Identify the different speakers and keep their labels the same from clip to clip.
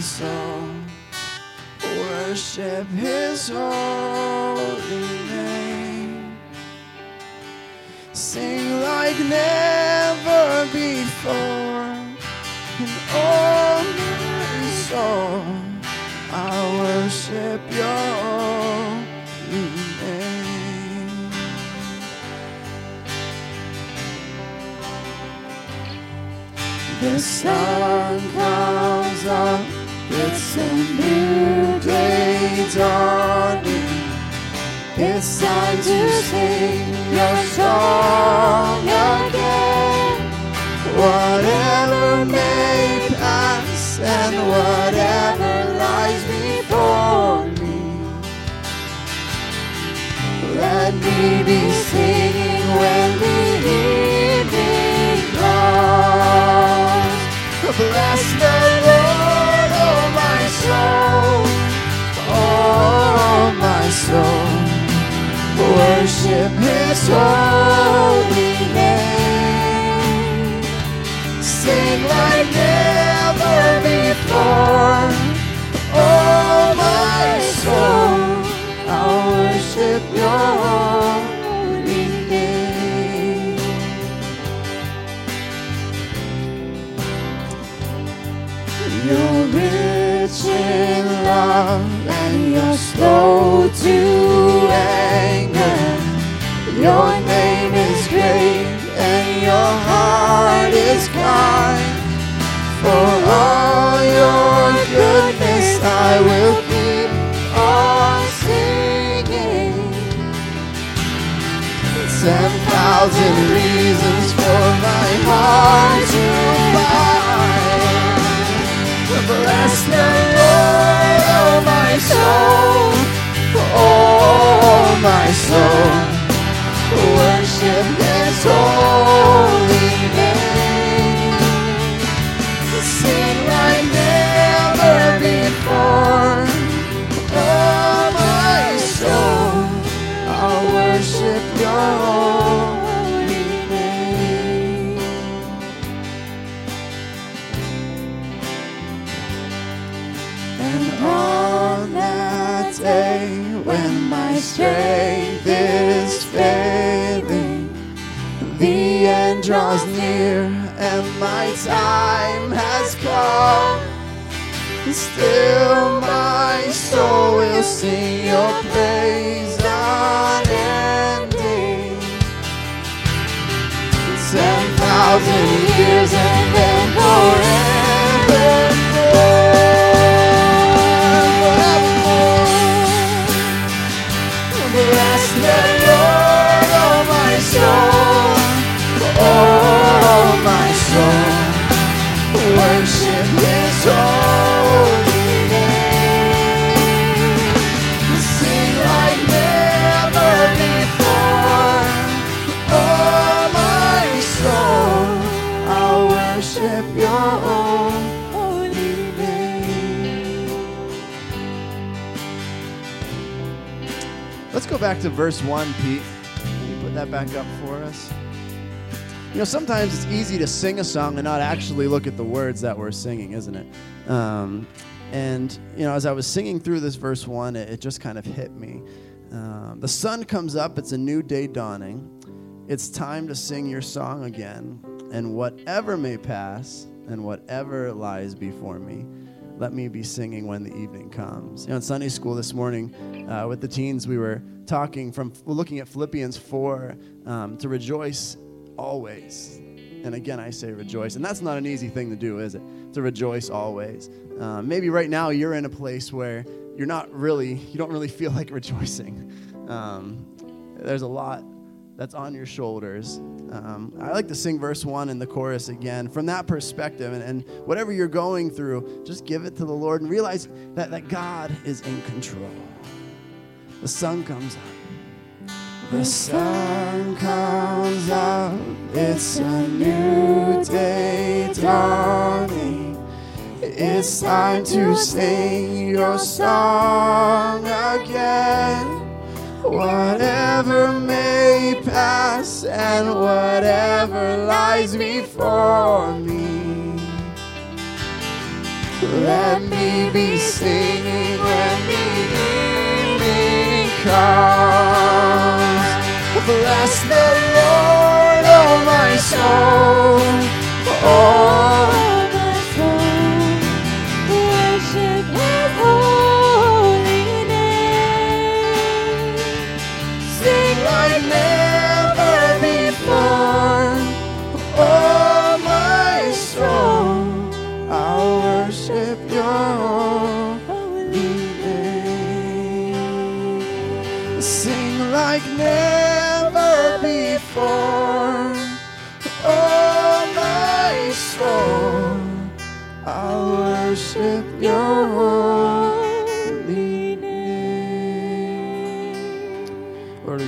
Speaker 1: soul worship his holy name. Sing like never before. And all my soul, I worship your holy name. The sun comes up, new day dawning. It's time to sing your song Worship His holy name. Sing like never before. Oh my soul, I'll worship Your holy name. You're rich in love and you're slow thousand reasons for my heart to find. Bless the Lord, oh my soul, oh my soul. My time has come. Still, my soul will sing your praise unending. Ten thousand years and then forevermore.
Speaker 2: Let's go back to verse 1, Pete. Can you put that back up for us? You know, sometimes it's easy to sing a song and not actually look at the words that we're singing, isn't it? Um, and, you know, as I was singing through this verse 1, it, it just kind of hit me. Um, the sun comes up, it's a new day dawning. It's time to sing your song again. And whatever may pass and whatever lies before me, let me be singing when the evening comes. You know, in Sunday school this morning uh, with the teens, we were talking from looking at Philippians 4 um, to rejoice always. And again, I say rejoice. And that's not an easy thing to do, is it? To rejoice always. Uh, maybe right now you're in a place where you're not really, you don't really feel like rejoicing. Um, there's a lot that's on your shoulders. Um, I like to sing verse one in the chorus again from that perspective. And, and whatever you're going through, just give it to the Lord and realize that, that God is in control. The sun comes up.
Speaker 1: The sun comes up, it's a new day dawning. It's time to sing your song again. Whatever may pass and whatever lies before me. Let me be singing when the evening comes. Bless the Lord, oh my soul. Oh,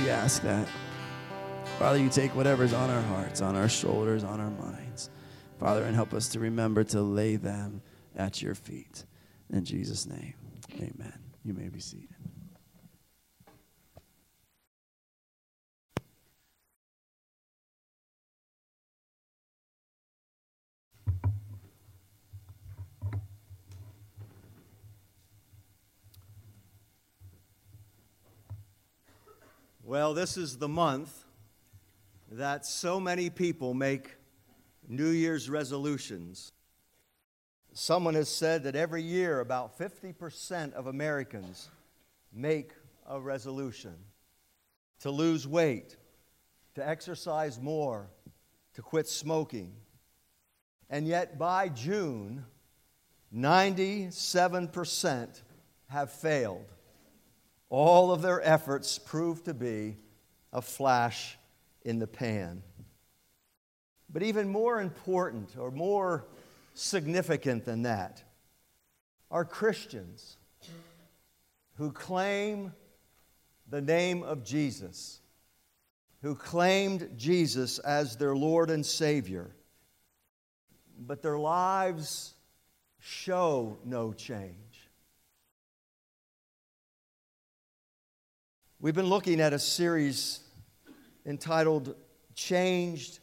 Speaker 2: we ask that. Father, you take whatever's on our hearts, on our shoulders, on our minds. Father, and help us to remember to lay them at your feet. In Jesus' name, amen. You may be seated.
Speaker 3: Well, this is the month that so many people make New Year's resolutions. Someone has said that every year about 50% of Americans make a resolution to lose weight, to exercise more, to quit smoking. And yet by June, 97% have failed all of their efforts proved to be a flash in the pan. But even more important or more significant than that are Christians who claim the name of Jesus, who claimed Jesus as their Lord and Savior, but their lives show no change. We've been looking at a series entitled Changed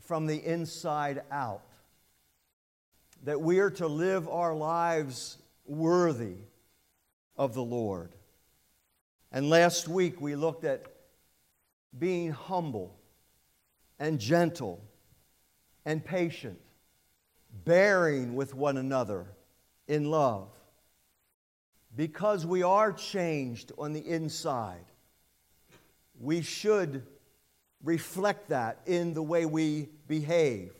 Speaker 3: from the Inside Out. That we are to live our lives worthy of the Lord. And last week we looked at being humble and gentle and patient, bearing with one another in love because we are changed on the inside, we should reflect that in the way we behave,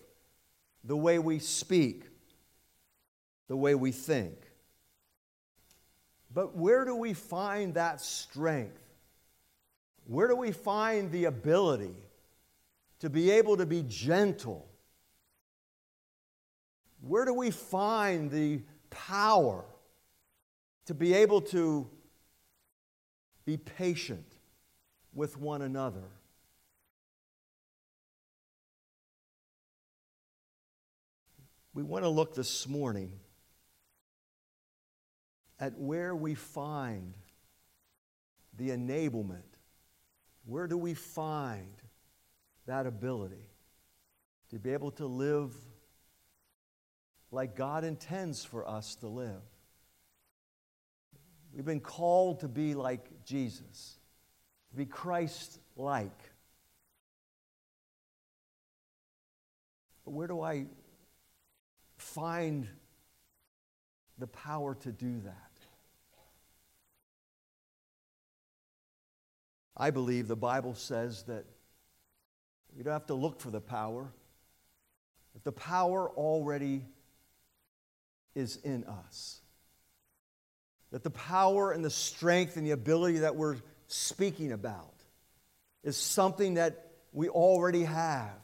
Speaker 3: the way we speak, the way we think. But where do we find that strength? Where do we find the ability to be able to be gentle? Where do we find the power? To be able to be patient with one another. We want to look this morning at where we find the enablement. Where do we find that ability to be able to live like God intends for us to live? We've been called to be like Jesus, to be Christ like. But where do I find the power to do that? I believe the Bible says that you don't have to look for the power, that the power already is in us that the power and the strength and the ability that we're speaking about is something that we already have.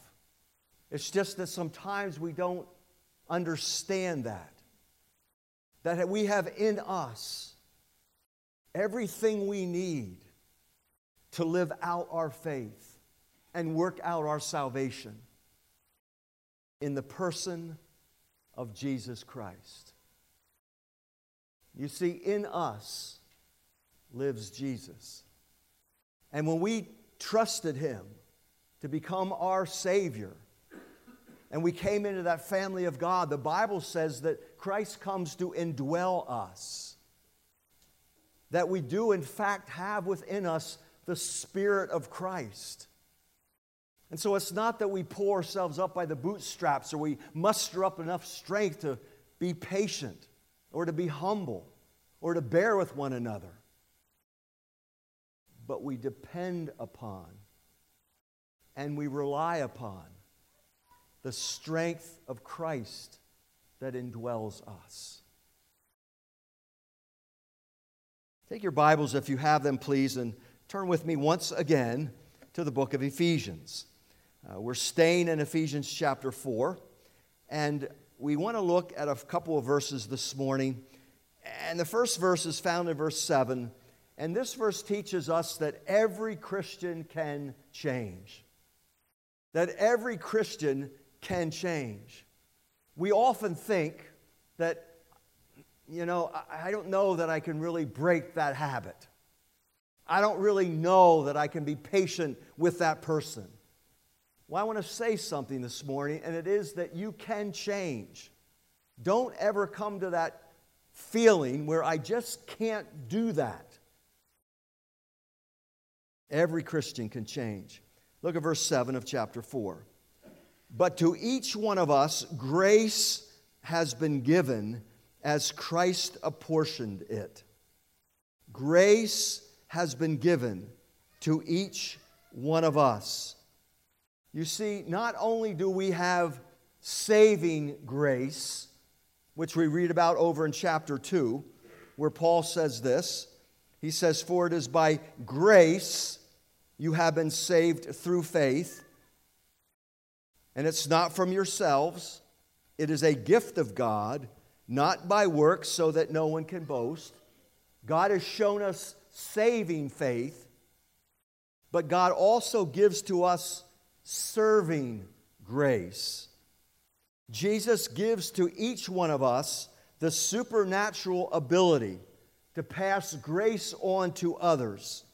Speaker 3: It's just that sometimes we don't understand that. That we have in us everything we need to live out our faith and work out our salvation in the person of Jesus Christ. You see, in us lives Jesus. And when we trusted him to become our Savior, and we came into that family of God, the Bible says that Christ comes to indwell us. That we do, in fact, have within us the Spirit of Christ. And so it's not that we pull ourselves up by the bootstraps or we muster up enough strength to be patient or to be humble or to bear with one another. But we depend upon and we rely upon the strength of Christ that indwells us. Take your Bibles, if you have them, please, and turn with me once again to the book of Ephesians. Uh, we're staying in Ephesians chapter 4, and we want to look at a couple of verses this morning. And the first verse is found in verse 7, and this verse teaches us that every Christian can change. That every Christian can change. We often think that, you know, I don't know that I can really break that habit. I don't really know that I can be patient with that person. Well, I want to say something this morning, and it is that you can change. Don't ever come to that feeling where I just can't do that. Every Christian can change. Look at verse 7 of chapter 4. But to each one of us, grace has been given as Christ apportioned it. Grace has been given to each one of us. You see, not only do we have saving grace, which we read about over in chapter 2, where Paul says this. He says, For it is by grace you have been saved through faith, and it's not from yourselves, it is a gift of God, not by works, so that no one can boast. God has shown us saving faith, but God also gives to us serving grace. Jesus gives to each one of us the supernatural ability to pass grace on to others,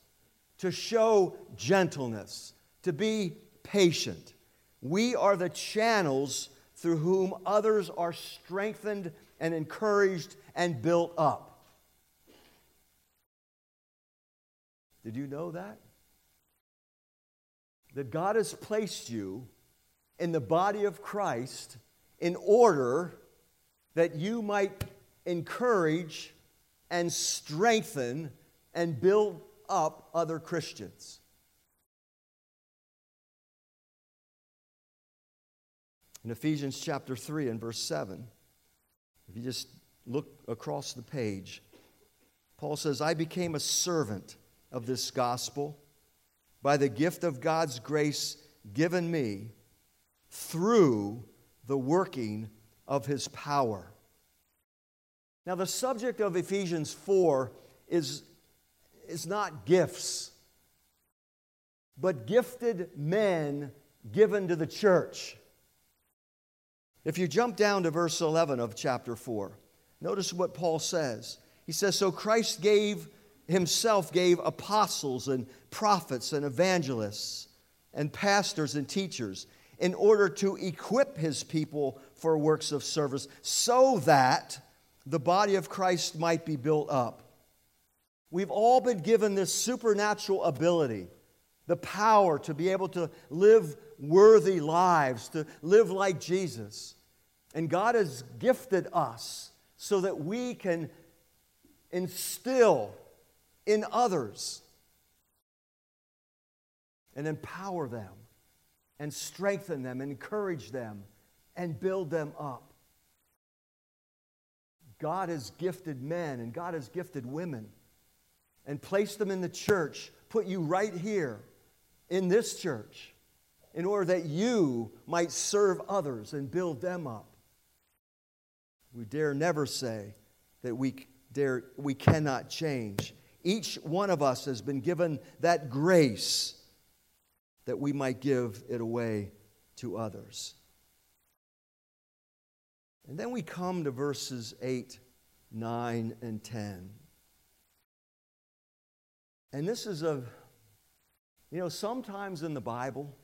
Speaker 3: to show gentleness, to be patient. We are the channels through whom others are strengthened and encouraged and built up. Did you know that? That God has placed you in the body of Christ in order that you might encourage and strengthen and build up other Christians. In Ephesians chapter 3 and verse 7, if you just look across the page, Paul says, I became a servant of this gospel by the gift of God's grace given me through the working of his power. Now, the subject of Ephesians 4 is, is not gifts, but gifted men given to the church. If you jump down to verse 11 of chapter 4, notice what Paul says. He says, So Christ gave himself gave apostles and prophets and evangelists and pastors and teachers in order to equip his people for works of service so that the body of Christ might be built up. We've all been given this supernatural ability, the power to be able to live worthy lives, to live like Jesus. And God has gifted us so that we can instill in others and empower them and strengthen them, encourage them, and build them up. God has gifted men and God has gifted women and placed them in the church, put you right here in this church in order that you might serve others and build them up. We dare never say that we, dare, we cannot change each one of us has been given that grace that we might give it away to others. And then we come to verses 8, 9, and 10. And this is a, you know, sometimes in the Bible,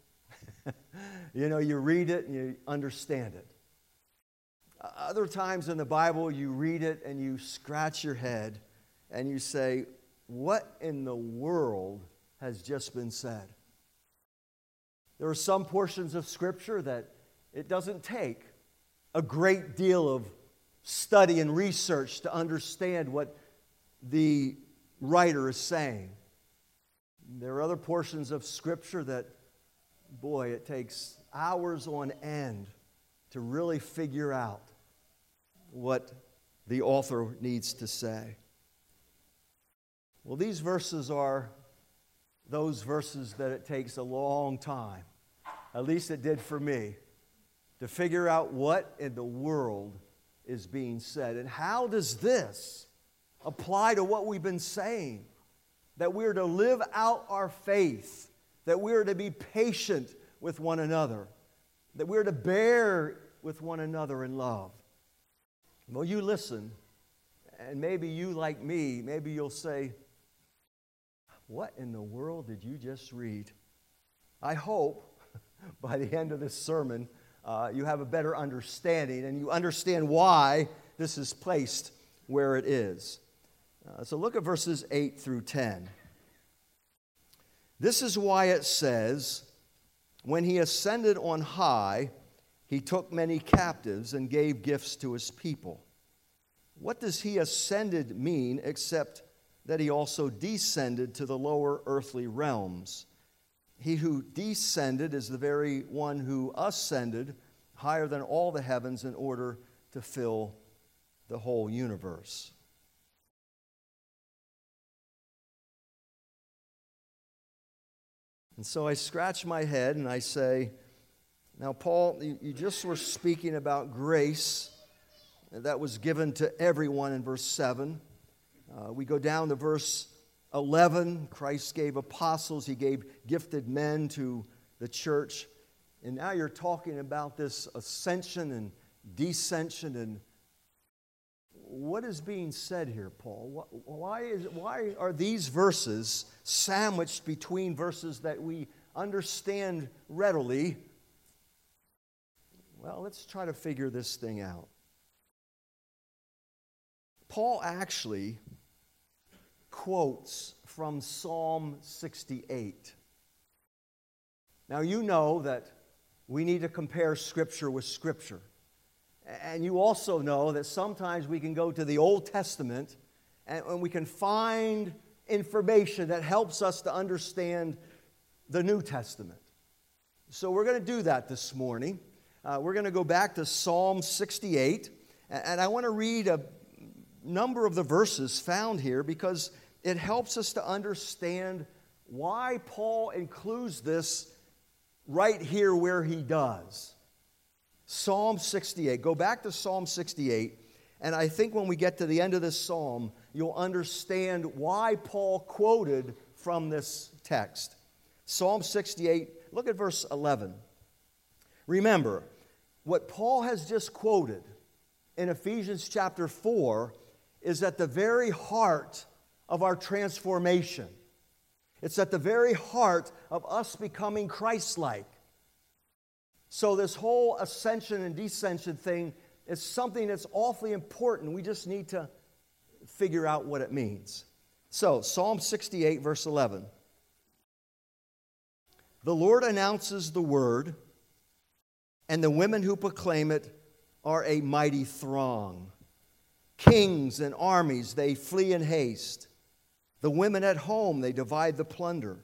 Speaker 3: you know, you read it and you understand it. Other times in the Bible, you read it and you scratch your head and you say, What in the world has just been said? There are some portions of Scripture that it doesn't take a great deal of study and research to understand what the writer is saying. There are other portions of Scripture that, boy, it takes hours on end to really figure out what the author needs to say. Well, these verses are those verses that it takes a long time, at least it did for me, to figure out what in the world is being said. And how does this apply to what we've been saying? That we're to live out our faith, that we're to be patient with one another, that we're to bear with one another in love. Well, you listen, and maybe you, like me, maybe you'll say, What in the world did you just read? I hope by the end of this sermon, uh, you have a better understanding and you understand why this is placed where it is. Uh, so look at verses 8 through 10. This is why it says, When he ascended on high, he took many captives and gave gifts to his people. What does he ascended mean except that he also descended to the lower earthly realms? He who descended is the very one who ascended higher than all the heavens in order to fill the whole universe. And so I scratch my head and I say, Now, Paul, you just were speaking about grace that was given to everyone in verse 7. Uh, we go down to verse 11. Christ gave apostles, he gave gifted men to the church. And now you're talking about this ascension and descension and what is being said here, Paul? Why, is, why are these verses sandwiched between verses that we understand readily? Well, let's try to figure this thing out. Paul actually quotes from Psalm 68. Now, you know that we need to compare Scripture with Scripture. And you also know that sometimes we can go to the Old Testament and, we can find information that helps us to understand the New Testament. So we're going to do that this morning. Uh, we're going to go back to Psalm 68, and I want to read a number of the verses found here because it helps us to understand why Paul includes this right here where he does. Psalm 68. Go back to Psalm 68, and I think when we get to the end of this psalm, you'll understand why Paul quoted from this text. Psalm 68, look at verse 11. Remember, what Paul has just quoted in Ephesians chapter 4 is at the very heart of our transformation. It's at the very heart of us becoming Christ like. So, this whole ascension and descension thing is something that's awfully important. We just need to figure out what it means. So, Psalm 68, verse 11. The Lord announces the word, and the women who proclaim it are a mighty throng. Kings and armies, they flee in haste. The women at home, they divide the plunder.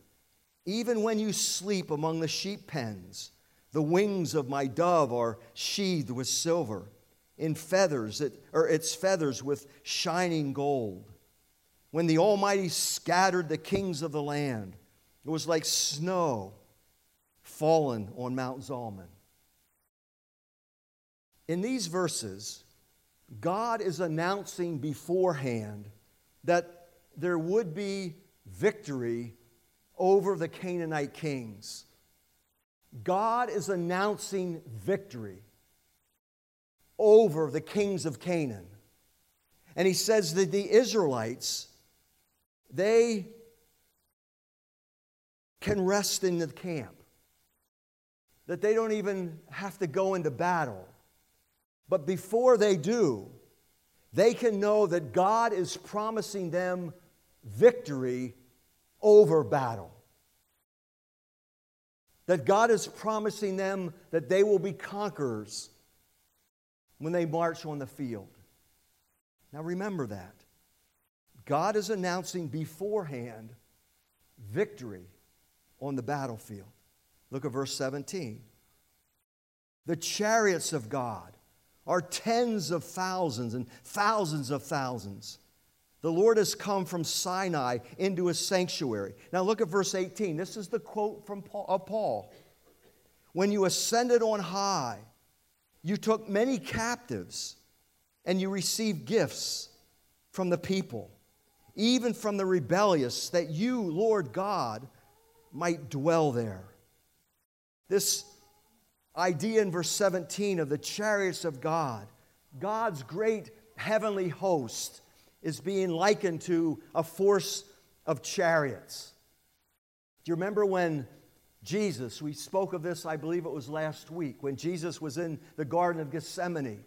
Speaker 3: Even when you sleep among the sheep pens, the wings of my dove are sheathed with silver, in feathers, it, or its feathers with shining gold. When the Almighty scattered the kings of the land, it was like snow fallen on Mount Zalmon. In these verses, God is announcing beforehand that there would be victory over the Canaanite kings. God is announcing victory over the kings of Canaan. And he says that the Israelites, they can rest in the camp, that they don't even have to go into battle. But before they do, they can know that God is promising them victory over battle. That God is promising them that they will be conquerors when they march on the field. Now remember that. God is announcing beforehand victory on the battlefield. Look at verse 17. The chariots of God are tens of thousands and thousands of thousands. The Lord has come from Sinai into his sanctuary. Now look at verse 18. This is the quote from Paul, of Paul. When you ascended on high, you took many captives and you received gifts from the people, even from the rebellious, that you, Lord God, might dwell there. This idea in verse 17 of the chariots of God, God's great heavenly host, is being likened to a force of chariots. Do you remember when Jesus, we spoke of this, I believe it was last week, when Jesus was in the Garden of Gethsemane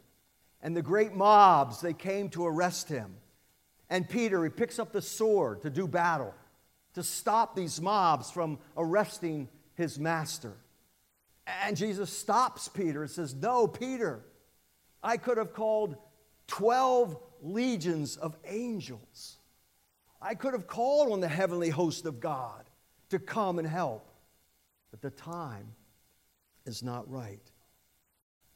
Speaker 3: and the great mobs, they came to arrest him. And Peter, he picks up the sword to do battle, to stop these mobs from arresting his master. And Jesus stops Peter and says, No, Peter, I could have called 12 legions of angels. I could have called on the heavenly host of God to come and help. But the time is not right.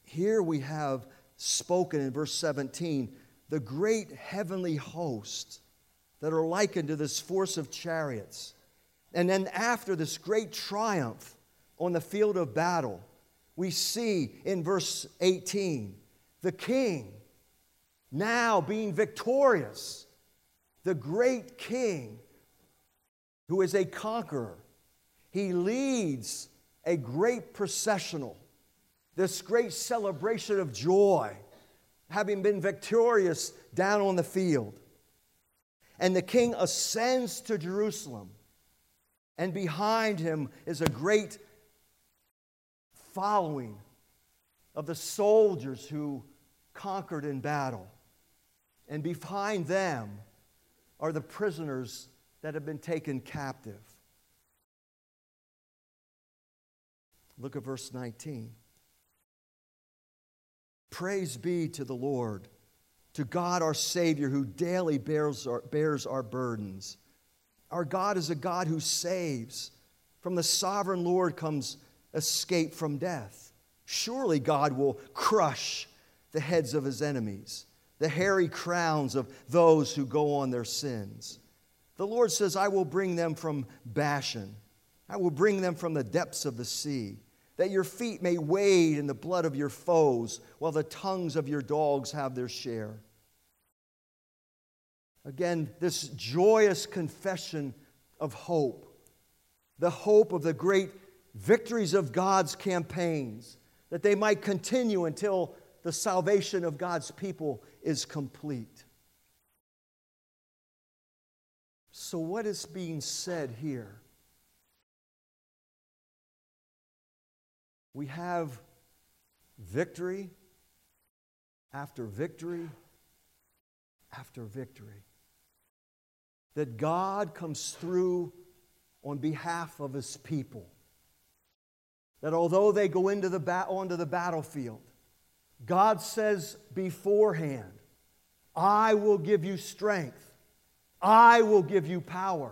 Speaker 3: Here we have spoken in verse 17 the great heavenly host that are likened to this force of chariots. And then after this great triumph on the field of battle, we see in verse 18 the king now being victorious, the great king who is a conqueror. He leads a great processional this great celebration of joy, having been victorious down on the field. And the king ascends to Jerusalem, and behind him is a great following of the soldiers who conquered in battle. And behind them are the prisoners that have been taken captive. Look at verse 19. Praise be to the Lord, to God our Savior, who daily bears our, bears our burdens. Our God is a God who saves. From the sovereign Lord comes escape from death. Surely God will crush the heads of his enemies, the hairy crowns of those who go on their sins. The Lord says, I will bring them from Bashan, I will bring them from the depths of the sea that your feet may wade in the blood of your foes, while the tongues of your dogs have their share. Again, this joyous confession of hope, the hope of the great victories of God's campaigns, that they might continue until the salvation of God's people is complete. So, what is being said here? we have victory after victory after victory. That God comes through on behalf of his people. That although they go into the ba- onto the battlefield, God says beforehand, I will give you strength. I will give you power.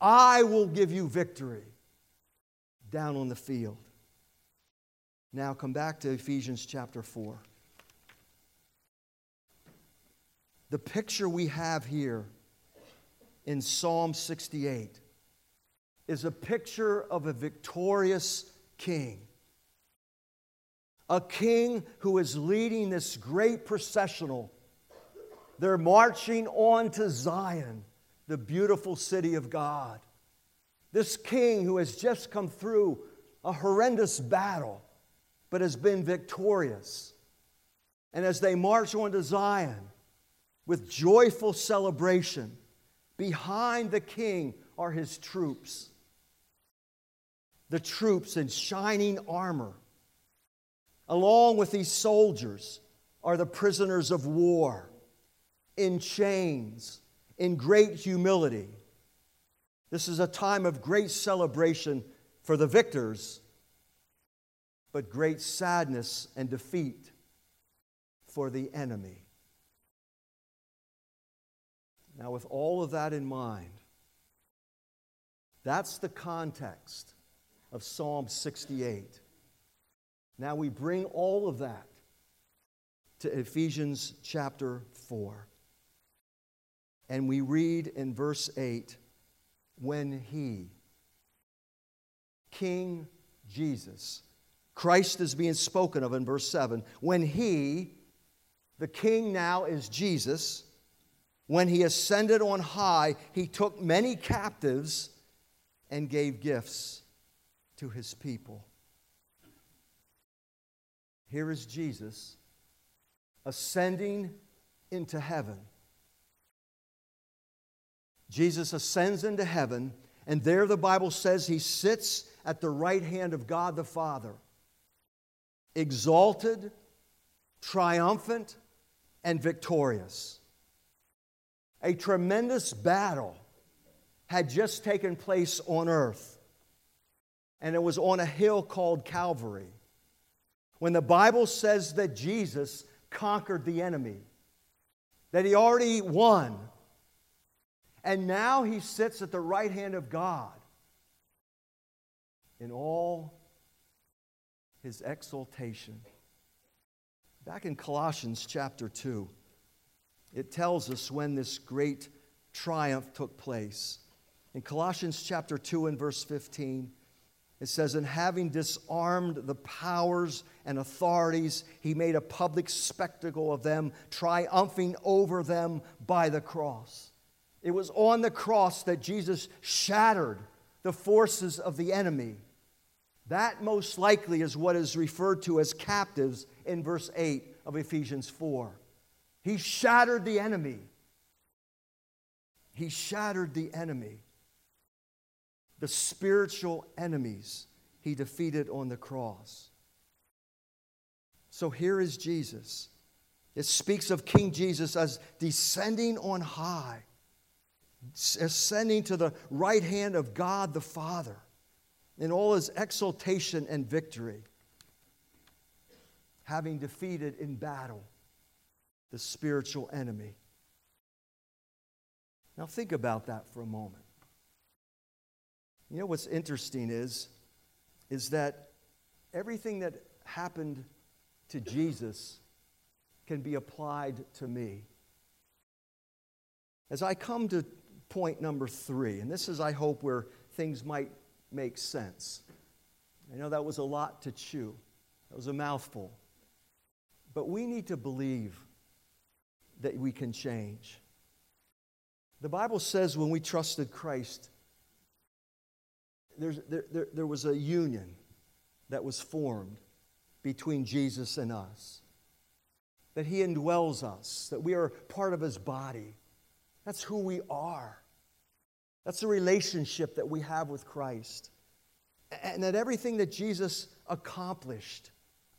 Speaker 3: I will give you victory down on the field. Now come back to Ephesians chapter 4. The picture we have here in Psalm 68 is a picture of a victorious king. A king who is leading this great processional. They're marching on to Zion, the beautiful city of God. This king who has just come through a horrendous battle but has been victorious. And as they march on to Zion with joyful celebration, behind the king are his troops. The troops in shining armor. Along with these soldiers are the prisoners of war, in chains, in great humility. This is a time of great celebration for the victors, but great sadness and defeat for the enemy. Now, with all of that in mind, that's the context of Psalm 68. Now we bring all of that to Ephesians chapter 4. And we read in verse 8 when he, King Jesus, Christ is being spoken of in verse 7, when he, the king now is Jesus, when he ascended on high, he took many captives and gave gifts to his people. Here is Jesus ascending into heaven. Jesus ascends into heaven, and there the Bible says he sits at the right hand of God the Father, exalted, triumphant, and victorious. A tremendous battle had just taken place on earth, and it was on a hill called Calvary. When the Bible says that Jesus conquered the enemy, that he already won, and now he sits at the right hand of God in all his exaltation. Back in Colossians chapter 2, it tells us when this great triumph took place. In Colossians chapter 2 and verse 15, it says, And having disarmed the powers and authorities, he made a public spectacle of them, triumphing over them by the cross. It was on the cross that Jesus shattered the forces of the enemy. That most likely is what is referred to as captives in verse 8 of Ephesians 4. He shattered the enemy. He shattered the enemy the spiritual enemies he defeated on the cross. So here is Jesus. It speaks of King Jesus as descending on high, ascending uh, to the right hand of God the Father in all his exaltation and victory, having defeated in battle the spiritual enemy. Now, think about that for a moment. You know what's interesting is, is that everything that happened to Jesus can be applied to me. As I come to point number three, and this is, I hope, where things might make sense. I know that was a lot to chew, that was a mouthful. But we need to believe that we can change. The Bible says when we trusted Christ, there, there, there was a union that was formed between Jesus and us. That he indwells us, that we are part of his body. That's who we are. That's the relationship that we have with Christ. And that everything that Jesus accomplished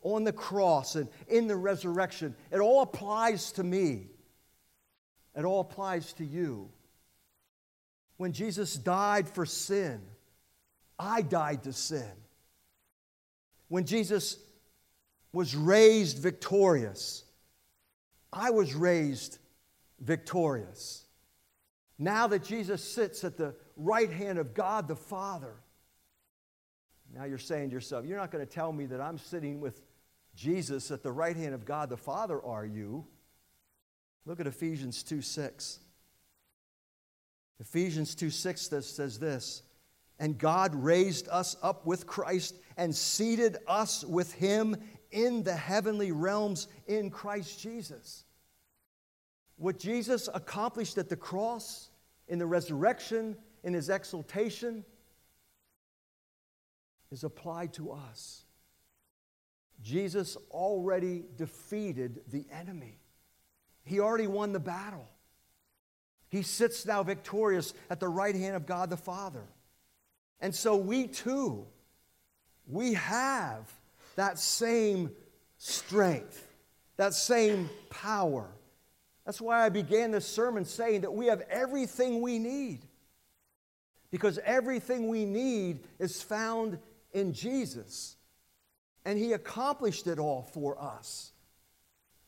Speaker 3: on the cross and in the resurrection, it all applies to me. It all applies to you. When Jesus died for sin, I died to sin. When Jesus was raised victorious, I was raised victorious. Now that Jesus sits at the right hand of God the Father, now you're saying to yourself, You're not going to tell me that I'm sitting with Jesus at the right hand of God the Father, are you? Look at Ephesians 2 6. Ephesians 2 6 says this and God raised us up with Christ and seated us with him in the heavenly realms in Christ Jesus. What Jesus accomplished at the cross, in the resurrection, in his exaltation, is applied to us. Jesus already defeated the enemy, he already won the battle. He sits now victorious at the right hand of God the Father. And so we too, we have that same strength, that same power. That's why I began this sermon saying that we have everything we need. Because everything we need is found in Jesus. And He accomplished it all for us.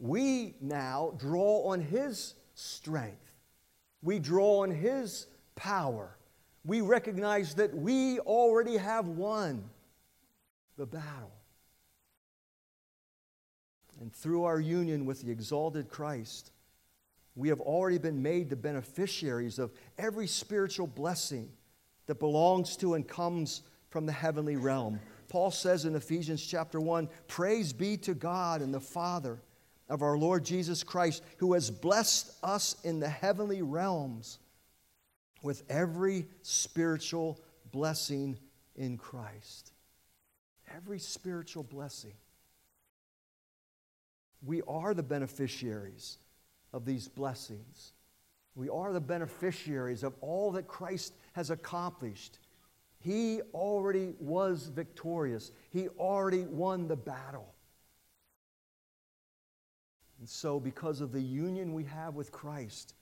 Speaker 3: We now draw on His strength, we draw on His power. We recognize that we already have won the battle. And through our union with the exalted Christ, we have already been made the beneficiaries of every spiritual blessing that belongs to and comes from the heavenly realm. Paul says in Ephesians chapter 1 Praise be to God and the Father of our Lord Jesus Christ, who has blessed us in the heavenly realms with every spiritual blessing in Christ. Every spiritual blessing. We are the beneficiaries of these blessings. We are the beneficiaries of all that Christ has accomplished. He already was victorious, He already won the battle. And so, because of the union we have with Christ,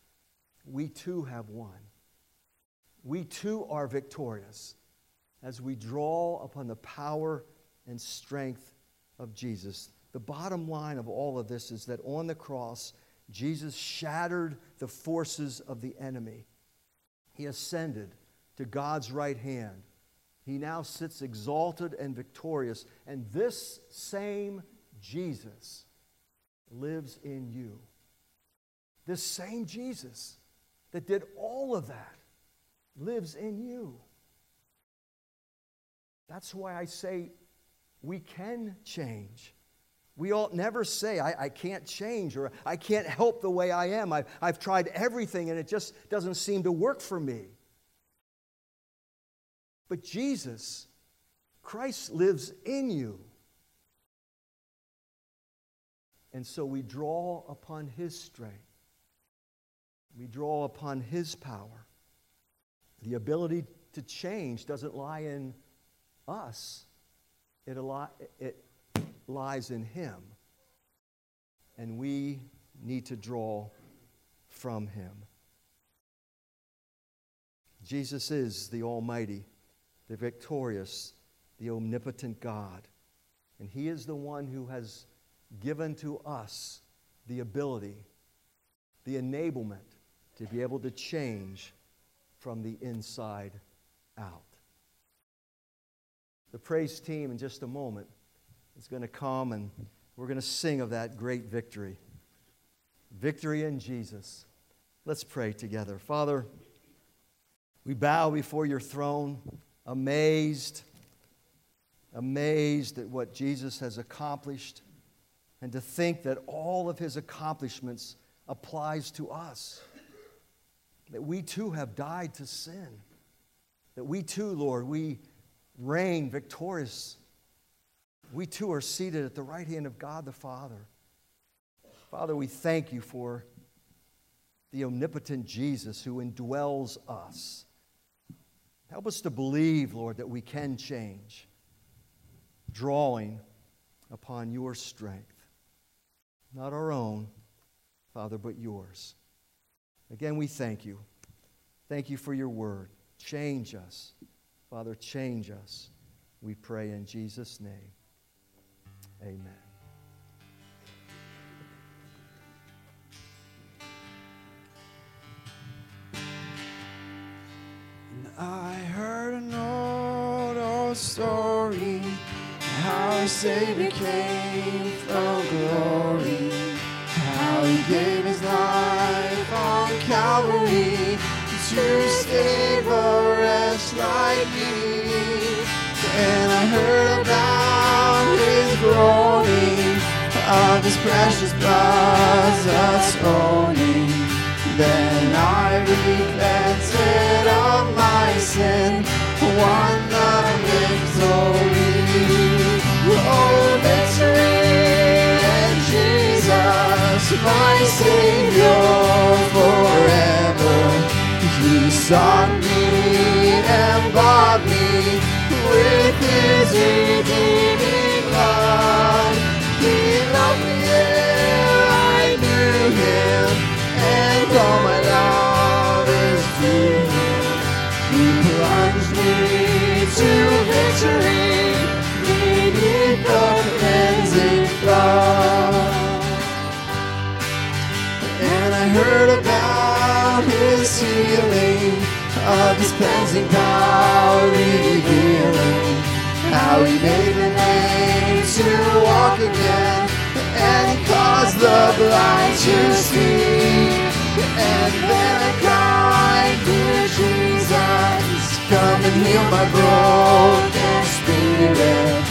Speaker 3: we too have won. We too are victorious as we draw upon the power and strength of Jesus. The bottom line of all of this is that on the cross, Jesus shattered the forces of the enemy. He ascended to God's right hand. He now sits exalted and victorious. And this same Jesus lives in you. This same Jesus that did all of that lives in you. That's why I say we can change. We ought never say, I, I, can't change or I can't help the way I am. I've, I've tried everything and it just doesn't seem to work for me. But Jesus, Christ lives in you. And so we draw upon his strength, we draw upon his power. The ability to change doesn't lie in us, it, it lies in him. And we need to draw from him. Jesus is the Almighty, the victorious, the omnipotent God. And he is the one who has given to us the ability, the enablement to be able to change from the inside out. The praise team, in just a moment, is going to come and we're going to sing of that great victory. Victory in Jesus. Let's pray together. Father, we bow before your throne, amazed, amazed at what Jesus has accomplished, and to think that all of his accomplishments applies to us. That we too have died to sin. That we too, Lord, we reign victorious we too are seated at the right hand of God the Father. Father, we thank you for the omnipotent Jesus who indwells us. Help us to believe, Lord, that we can change, drawing upon your strength. Not our own, Father, but yours. Again, we thank you. Thank you for your word. Change us. Father, change us. We pray in Jesus' name. Amen.
Speaker 1: And I heard an old, old story how a Savior came from glory, how he gave his life on Calvary to save a wretch like me. And I heard about groaning of his precious blood that's owning. Then I repented of my sin, won the victory. Oh, victory in Jesus, my Savior forever. He sought his cleansing power revealing, how he made the lame to walk again, and caused the blind to see. And then I cried, dear Jesus, come and heal my broken spirit.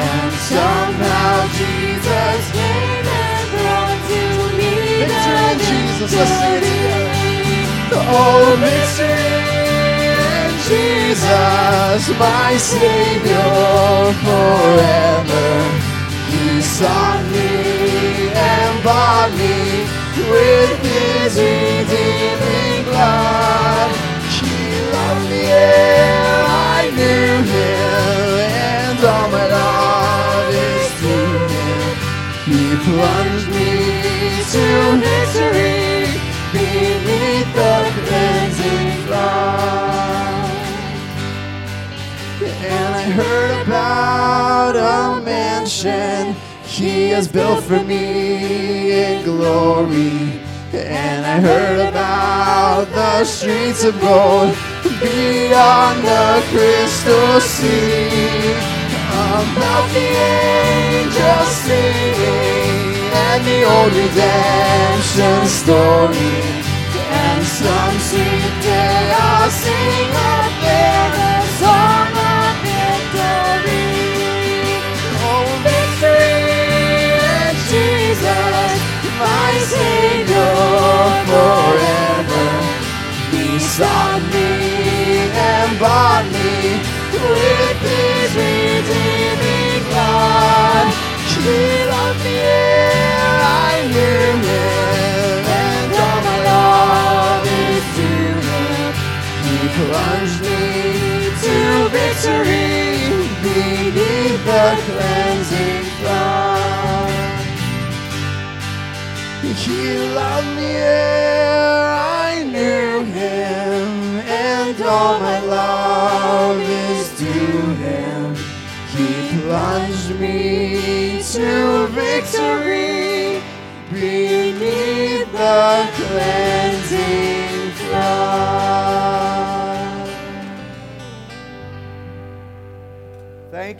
Speaker 1: And somehow Jesus
Speaker 4: Came and brought to me
Speaker 1: Victory in
Speaker 4: the
Speaker 1: Jesus. Let's Jesus, my Savior forever. He sought me and bought me with His redeeming blood. He loved me ere I knew Him, and all my love is to Him. He plunged me to victory beneath the cleansing flood. And I heard about a mansion he has built for me in glory. And I heard about the streets of gold beyond the crystal sea. About the angels singing and the old redemption story. And some sweet day I'll sing there the song sought me and bought me with His redeeming blood. He loved me I Him, and all my love is to Him. He plunged me to victory the cleansing flood. He loved me I knew Him, and all my love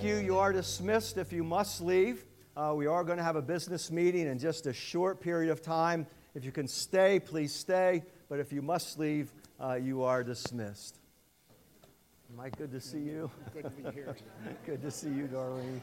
Speaker 3: Thank you. You are dismissed if you must leave. Uh, we are going to have a business meeting in just a short period of time. If you can stay, please stay. But if you must leave, uh, you are dismissed. Mike, good to see you. Good to see you, Darlene.